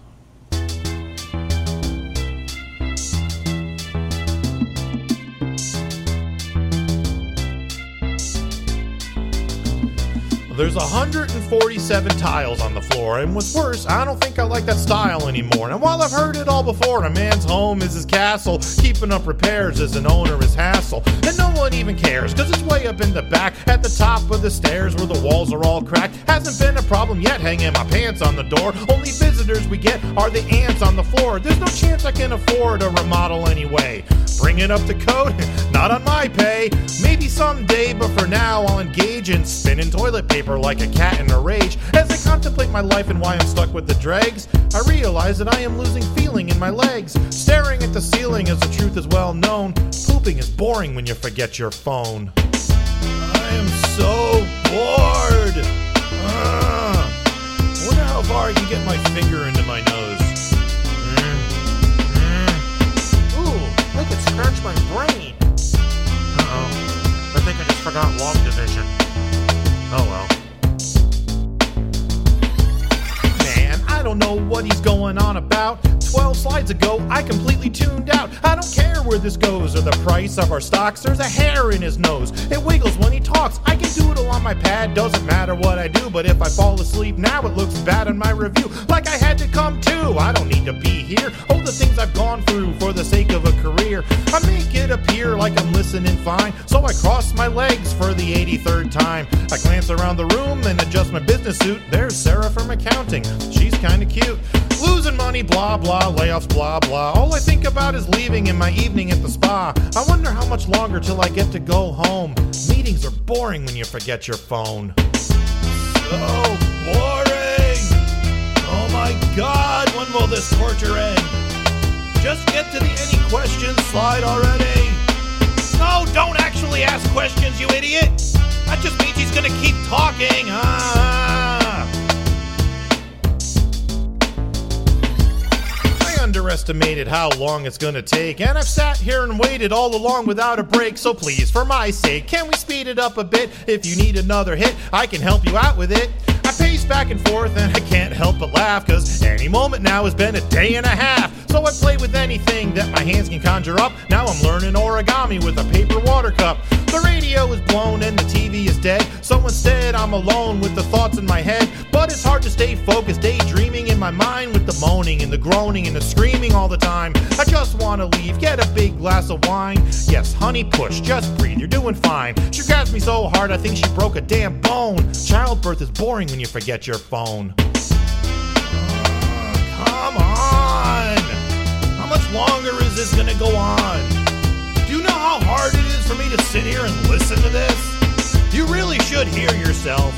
There's 147 tiles on the floor, and what's worse, I don't think I like that style anymore. And while I've heard it all before, a man's home is his castle, keeping up repairs as an owner is hassle. And no one even cares, cause it's way up in the back, at the top of the stairs where the walls are all cracked. Hasn't been a problem yet hanging my pants on the door. Only visitors we get are the ants on the floor. There's no chance I can afford a remodel anyway. Bring it up to code, not on my pay. Maybe someday, but for now I'll engage in spinning toilet paper like a cat in a rage. As I contemplate my life and why I'm stuck with the dregs, I realize that I am losing feeling in my legs. Staring at the ceiling as the truth is well known. Pooping is boring when you forget your phone. I am so bored. Ugh. Wonder how far I can get my finger into my nose. Mm. Mm. Ooh, I could scratch my brain. Uh-oh. I think I just forgot long division. Don't know what he's going on about. 12 slides ago, I completely tuned out. I don't care where this goes or the price of our stocks. There's a hair in his nose. It wiggles when he talks. I can doodle on my pad, doesn't matter what I do. But if I fall asleep now, it looks bad in my review. Like I had to come to. I don't need to be here. Oh, the things I've gone through for the sake of a career. I make it appear like I'm listening fine. So I cross my legs for the 83rd time. I glance around the room and adjust my business suit. There's Sarah from accounting. She's kinda cute. Losing money, blah blah, layoffs, blah blah. All I think about is leaving in my evening at the spa. I wonder how much longer till I get to go home. Meetings are boring when you forget your phone. So boring! Oh my god, when will this torture end? Just get to the any questions slide already. No, don't actually ask questions, you idiot! That just means he's gonna keep talking. Ah. Underestimated how long it's gonna take, and I've sat here and waited all along without a break. So please, for my sake, can we speed it up a bit? If you need another hit, I can help you out with it. Pace back and forth, and I can't help but laugh, cause any moment now has been a day and a half. So I play with anything that my hands can conjure up. Now I'm learning origami with a paper water cup. The radio is blown and the TV is dead. So instead, I'm alone with the thoughts in my head. But it's hard to stay focused, daydreaming in my mind with the moaning and the groaning and the screaming all the time. I just wanna leave, get a big glass of wine. Yes, honey, push, just breathe, you're doing fine. She grabs me so hard, I think she broke a damn bone. Childbirth is boring when you forget your phone. Uh, come on! How much longer is this gonna go on? Do you know how hard it is for me to sit here and listen to this? You really should hear yourself.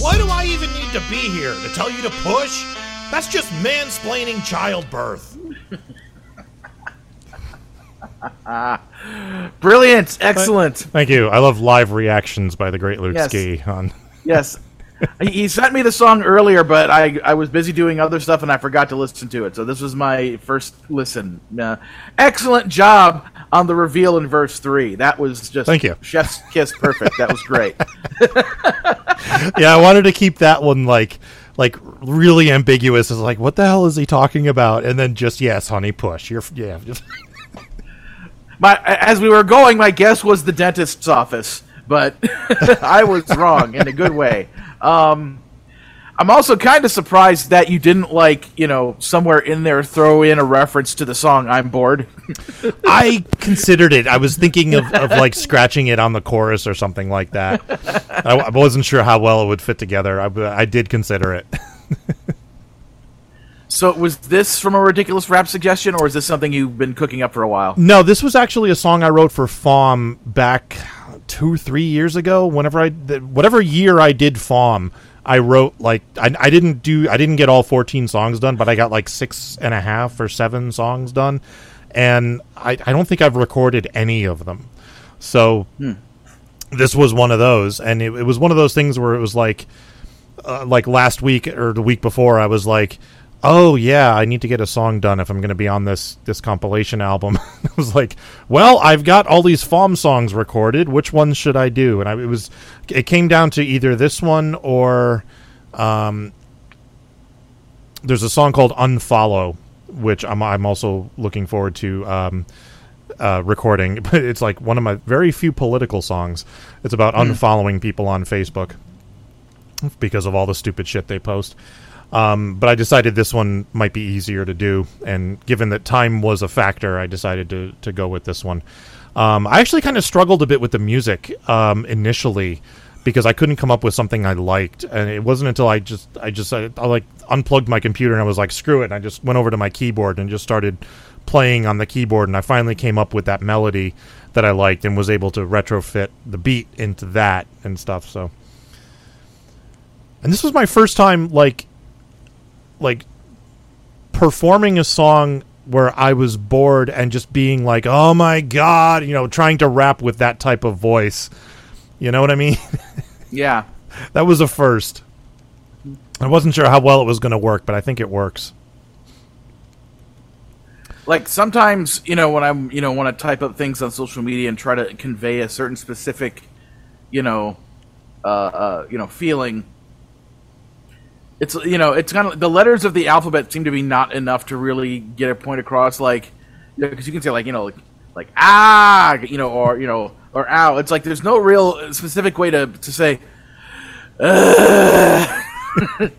Why do I even need to be here? To tell you to push? That's just mansplaining childbirth. Brilliant, excellent. Thank you. I love live reactions by the great Luke Yes. Ski on. Yes. He- sent me the song earlier, but I, I was busy doing other stuff and I forgot to listen to it. So this was my first listen. Uh, excellent job on the reveal in verse three. That was just Thank you. Chef's kiss, perfect. That was great. yeah, I wanted to keep that one like like really ambiguous. It's like, what the hell is he talking about? And then just yes, honey, push. You're yeah. Just, My as we were going, my guess was the dentist's office, but I was wrong in a good way. Um, I'm also kind of surprised that you didn't like you know somewhere in there throw in a reference to the song "I'm Bored." I considered it. I was thinking of, of like scratching it on the chorus or something like that. I, I wasn't sure how well it would fit together. I, I did consider it. So was this from a ridiculous rap suggestion, or is this something you've been cooking up for a while? No, this was actually a song I wrote for FAWM back two, three years ago. Whenever I, whatever year I did FAWM, I wrote like I, I didn't do I didn't get all fourteen songs done, but I got like six and a half or seven songs done, and I, I don't think I've recorded any of them. So this was one of those, and it, it was one of those things where it was like, uh, like last week or the week before, I was like, "Oh yeah, I need to get a song done if I'm going to be on this this compilation album." I was like, "Well, I've got all these FAWM songs recorded. Which ones should I do?" And I, it was it came down to either this one or um, there's a song called "Unfollow," which I'm I'm also looking forward to. Um, uh, recording, but it's like one of my very few political songs. It's about unfollowing people on Facebook because of all the stupid shit they post. Um, but I decided this one might be easier to do, and given that time was a factor, I decided to to go with this one. Um, I actually kind of struggled a bit with the music um, initially because I couldn't come up with something I liked, and it wasn't until I just I just I, I like unplugged my computer and I was like, screw it, and I just went over to my keyboard and just started playing on the keyboard, and I finally came up with that melody that I liked and was able to retrofit the beat into that and stuff. So, and this was my first time like like performing a song where I was bored and just being like, "Oh my god," you know, trying to rap with that type of voice. You know what I mean? Yeah. that was a first. I wasn't sure how well it was going to work, but I think it works. Like sometimes, you know, when I'm, you know, want to type up things on social media and try to convey a certain specific, you know, uh, uh you know, feeling. It's you know, it's kind of the letters of the alphabet seem to be not enough to really get a point across. Like, because you can say like you know, like, like ah, you know, or you know, or ow. It's like there's no real specific way to to say.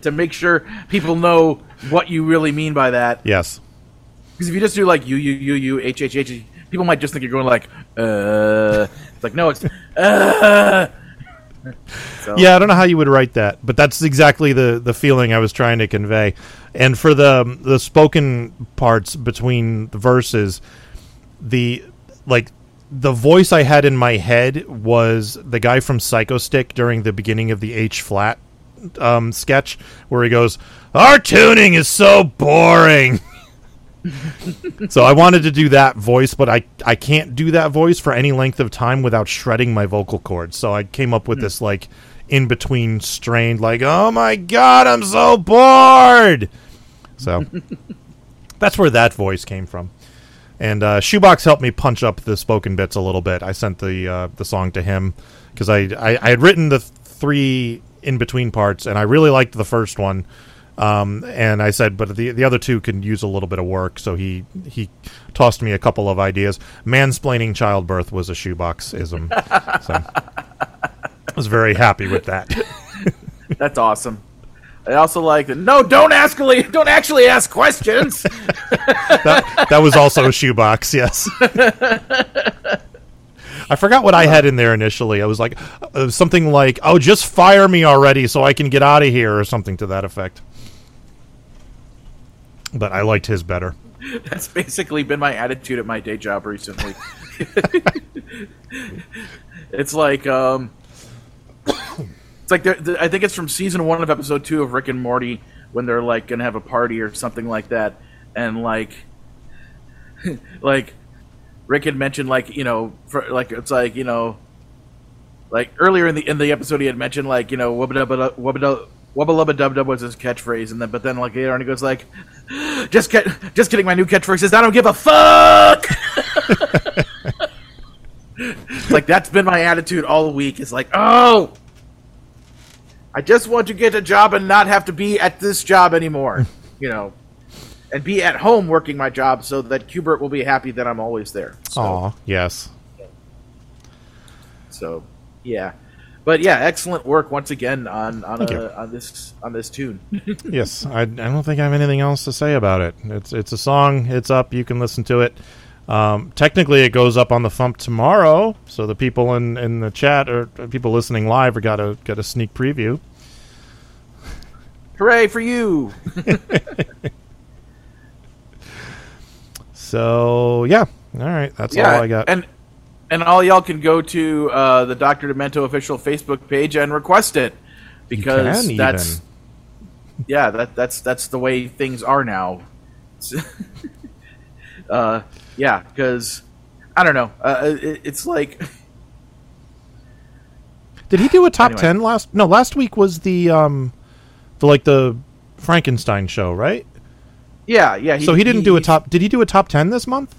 To make sure people know what you really mean by that. Yes. Because if you just do like you, you, you, you, h, h, h, people might just think you're going like, uh. It's like no, it's uh. So, Yeah, I don't know how you would write that, but that's exactly the the feeling I was trying to convey. And for the the spoken parts between the verses, the like the voice I had in my head was the guy from Psychostick during the beginning of the H flat um, sketch, where he goes, "Our tuning is so boring." so I wanted to do that voice, but I I can't do that voice for any length of time without shredding my vocal cords. So I came up with this like in between strained, like, "Oh my god, I'm so bored." So that's where that voice came from. And uh, Shoebox helped me punch up the spoken bits a little bit. I sent the uh, the song to him because I, I I had written the three in between parts, and I really liked the first one. Um, and I said, but the the other two can use a little bit of work. So he he tossed me a couple of ideas. Mansplaining childbirth was a shoebox ism. so I was very happy with that. That's awesome. I also like that. No, don't ask. Don't actually ask questions. that, that was also a shoebox. Yes. I forgot what I had in there initially. I was like uh, something like, "Oh, just fire me already, so I can get out of here," or something to that effect. But I liked his better. That's basically been my attitude at my day job recently. it's like, um, it's like they're- th- I think it's from season one of episode two of Rick and Morty when they're like gonna have a party or something like that, and like, like Rick had mentioned like you know for, like it's like you know like earlier in the in the episode he had mentioned like you know wubba lubba dub dub was his catchphrase and then but then like later on he goes like just get just kidding my new catchphrase is I don't give a fuck! Like that's been my attitude all week is like oh I just want to get a job and not have to be at this job anymore you know and be at home working my job so that Kubert will be happy that I'm always there. So, Aw, yes. so yeah but yeah excellent work once again on on, a, on this on this tune yes, I, I don't think I have anything else to say about it. It's it's a song. It's up. You can listen to it. Um, technically, it goes up on the Fump tomorrow, so the people in, in the chat or people listening live are got a got a sneak preview. hooray for you So yeah, all right, that's all I got. And and all y'all can go to uh, the Doctor Demento official Facebook page and request it because that's even. yeah that that's that's the way things are now. uh, yeah, because I don't know. Uh, it, it's like Did he do a top Anyway. ten last? No, last week was the um, the like the Frankenstein show, right? yeah, yeah. so he didn't do a top. Did he do a top ten this month?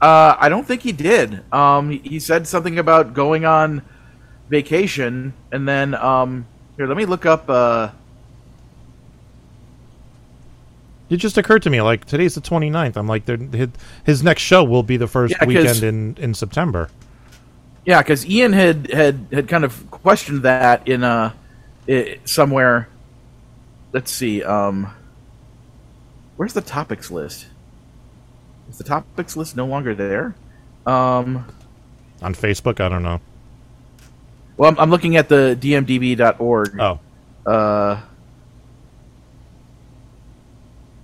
Uh, I don't think he did. Um, he- he said something about going on vacation, and then um, here, let me look up. Uh, It just occurred to me like today's the 29th. I'm like, his, his next show will be the first Yeah, weekend in in September. Yeah, because Ian had, had had kind of questioned that in uh i somewhere. Let's see. Um, where's the topics list? Is the topics list no longer there? Um, On Facebook, I don't know. well, I'm, I'm looking at the dmdb.org. Oh, Uh,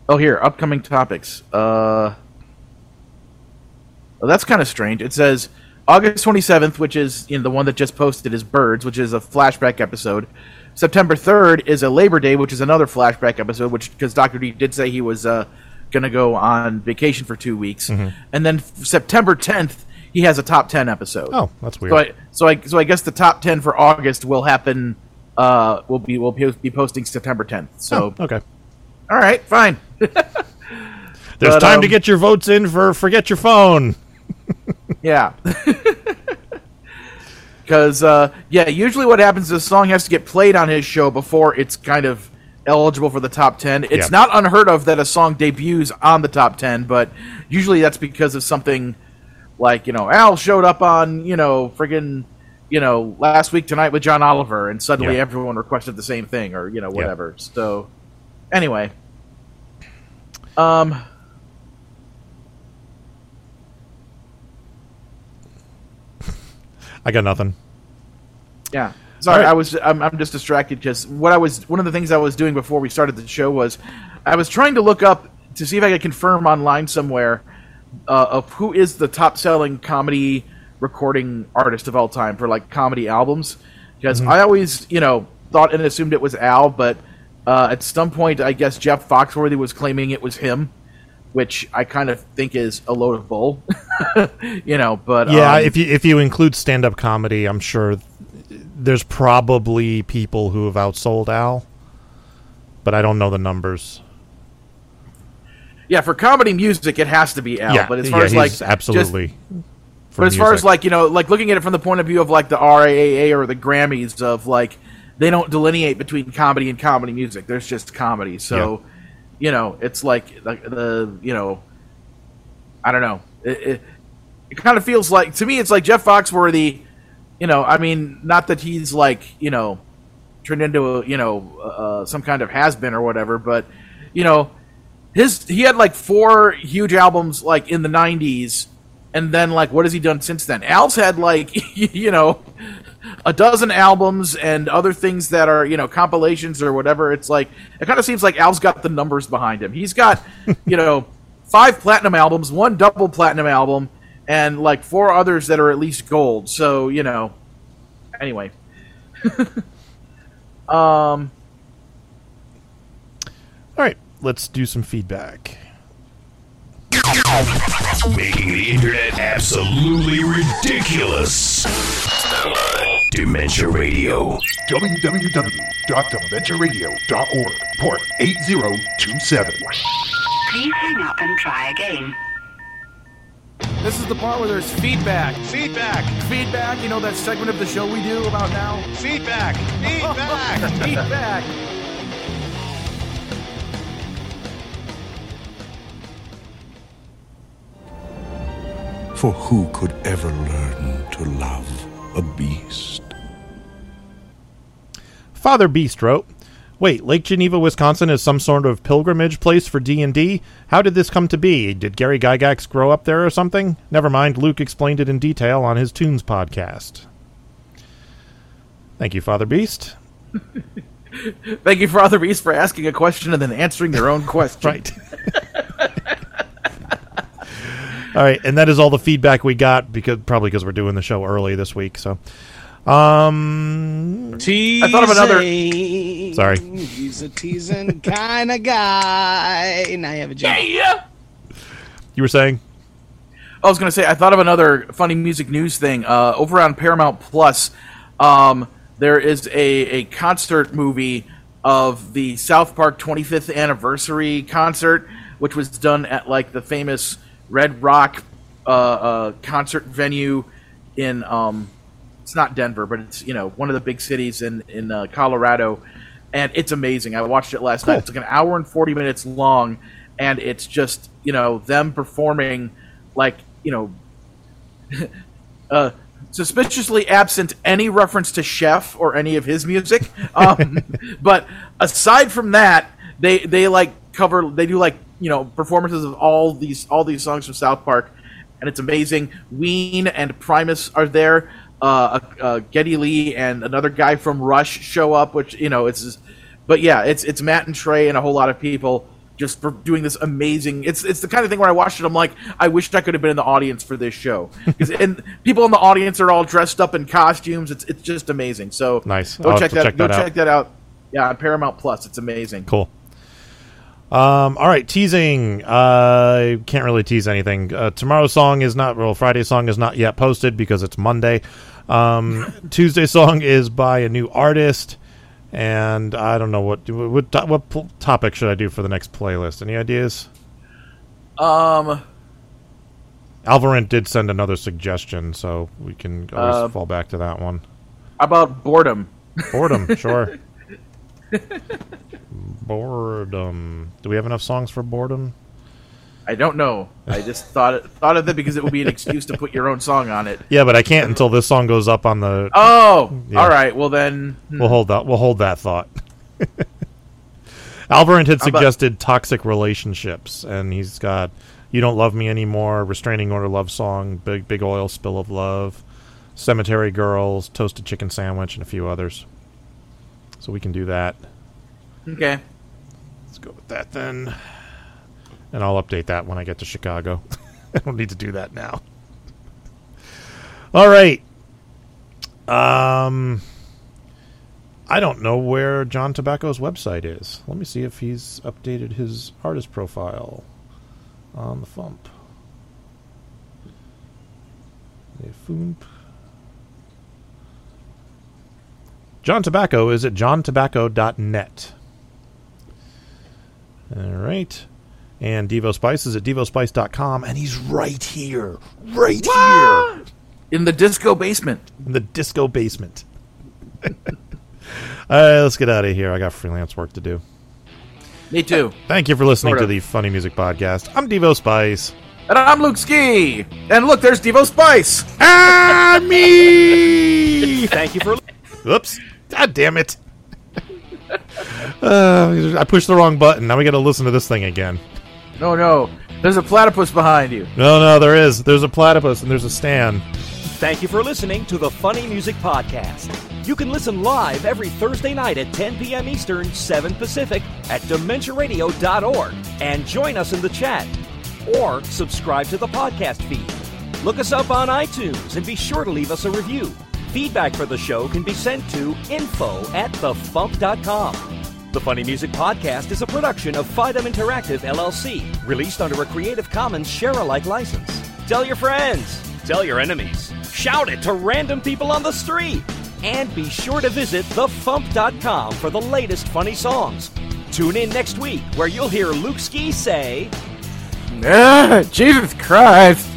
oh, here, upcoming topics. Uh, well, that's kind of strange. It says August 27th, which is you know, the one that just posted, is Birds, which is a flashback episode. September 3rd is a Labor Day, which is another flashback episode, which because Dr. D did say he was uh, going to go on vacation for two weeks. And then September 10th, he has a top 10 episode. oh, that's weird. So I, so I, so I guess the top ten for August will happen. Uh, will be will be posting September tenth. So okay. all right, fine. There's but, time to um, get your votes in for forget your phone. Yeah. Because uh, yeah, usually what happens is a song has to get played on his show before it's kind of eligible for the top ten. It's Yeah. not unheard of that a song debuts on the top ten, but usually that's because of something like you know Al showed up on you know friggin' you know last week tonight with John Oliver, and suddenly Yeah. everyone requested the same thing, or you know whatever. So anyway, um. I got nothing. Yeah. Sorry, Alright. I was I'm, I'm just distracted because what I was one of the things I was doing before we started the show was I was trying to look up to see if I could confirm online somewhere uh, of who is the top selling comedy recording artist of all time for like comedy albums because I always you know thought and assumed it was Al, but uh, at some point I guess Jeff Foxworthy was claiming it was him. Which I kind of think is a load of bull, you know. But Yeah, um, if you if you include stand up comedy, I'm sure there's probably people who have outsold Al, but I don't know the numbers. Yeah, for comedy music, it has to be Al. yeah, but as far yeah, as like absolutely. just- but as far as like you know, like looking at it from the point of view of like the RIAA or the Grammys of like they don't delineate between comedy and comedy music. There's just comedy. So, you know, it's like like the you know, I don't know. It, it, it kind of feels like to me, it's like Jeff Foxworthy. You know, I mean, not that he's like you know turned into a, you know uh, some kind of has been or whatever, but you know, his he had like four huge albums like in the '90s, and then like what has he done since then? Al's had like you know a dozen albums and other things that are you know compilations or whatever. It's like it kind of seems like Al's got the numbers behind him. He's got you know five platinum albums, one double platinum album, and like four others that are at least gold. So you know, anyway. um. All right, let's do some feedback. Making the internet absolutely ridiculous. Dementia Radio. www.dementiaradio.org, port 8027. Please hang up and try again. This is the part where there's feedback. Feedback. Feedback. You know that segment of the show we do about now? Feedback. Feedback. feedback. For who could ever learn to love a beast? Father Beast wrote, "Wait, Lake Geneva, Wisconsin is some sort of pilgrimage place for D&D? How did this come to be? Did Gary Gygax grow up there or something? Never mind, Luke explained it in detail on his Tunes podcast." Thank you, Father Beast. Thank you, Father Beast, for asking a question and then answering your own question. right. All right, and that is all the feedback we got because probably because we're doing the show early this week. So, um, I thought of another. Sorry. He's a teasing kind of guy. Now you have a job. Yeah. you were saying? I was going to say, I thought of another funny music news thing. Uh, over on Paramount Plus, um, there is a, a concert movie of the South Park 25th anniversary concert, which was done at like the famous Red Rock uh, uh, concert venue in um, it's not Denver, but it's you know one of the big cities in in uh, Colorado, and it's amazing. I watched it last night. It's like an hour and forty minutes long, and it's just you know them performing like you know uh, suspiciously absent any reference to Chef or any of his music. Um, but aside from that, they they like cover they do like you know performances of all these all these songs from South Park, and it's amazing. Ween and Primus are there. Uh, uh, Geddy Lee and another guy from Rush show up, which you know it's. Just, but yeah, it's it's Matt and Trey and a whole lot of people just for doing this amazing. It's it's the kind of thing where I watched it. I'm like, I wished I could have been in the audience for this show. and people in the audience are all dressed up in costumes. It's it's just amazing. So Nice. Go I'll check that. check go that check that out. Yeah, on Paramount Plus. It's amazing. Cool. Um, all right, teasing. Uh, can't really tease anything. Uh, tomorrow's song is not well. Friday's song is not yet posted because it's Monday. Um, Tuesday's song is by a new artist, and I don't know what what what, topic should I do for the next playlist. Any ideas? Um, Alvarant did send another suggestion, so we can always Uh, fall back to that one. how about boredom? Boredom, sure. boredom. Do we have enough songs for boredom? I don't know. I just thought it, thought of it because it would be an excuse to put your own song on it. Yeah, but I can't until this song goes up on the. Oh, Yeah. all right. Well then, hmm. We'll hold that. We'll hold that thought. Alvarant had How about- suggested toxic relationships, and he's got "You Don't Love Me Anymore," "Restraining Order" love song, "Big Big Oil Spill of Love," "Cemetery Girls," "Toasted Chicken Sandwich," and a few others. So we can do that. okay. Let's go with that then, and I'll update that when I get to Chicago. I don't need to do that now. All right. Um. I don't know where John Tabacco's website is. Let me see if he's updated his artist profile on the Fump. The Foomp. John Tobacco is at johntabacco.net. All right. And Devo Spice is at devospice.com, and he's right here. Right here. In the disco basement. In the disco basement. All right, let's get out of here. I got freelance work to do. Me too. Thank you for listening Sort to the Funny Music Podcast. I'm Devo Spice. And I'm Luke Ski. And look, there's Devo Spice. Ah, me. Thank you for. Oops. God damn it. Uh, I pushed the wrong button. Now we got to listen to this thing again. No, no. There's a platypus behind you. No, no, there is. There's a platypus and there's a stand. Thank you for listening to the Funny Music Podcast. You can listen live every Thursday night at 10 p.m. Eastern, 7 Pacific at DementiaRadio.org and join us in the chat. Or subscribe to the podcast feed. Look us up on iTunes and be sure to leave us a review. Feedback for the show can be sent to info at thefump.com. The Funny Music Podcast is a production of Fidem Interactive LLC, released under a Creative Commons share-alike license. Tell your friends, tell your enemies, shout it to random people on the street, and be sure to visit thefump.com for the latest funny songs. Tune in next week where you'll hear Luke Ski say, Ah, Jesus Christ.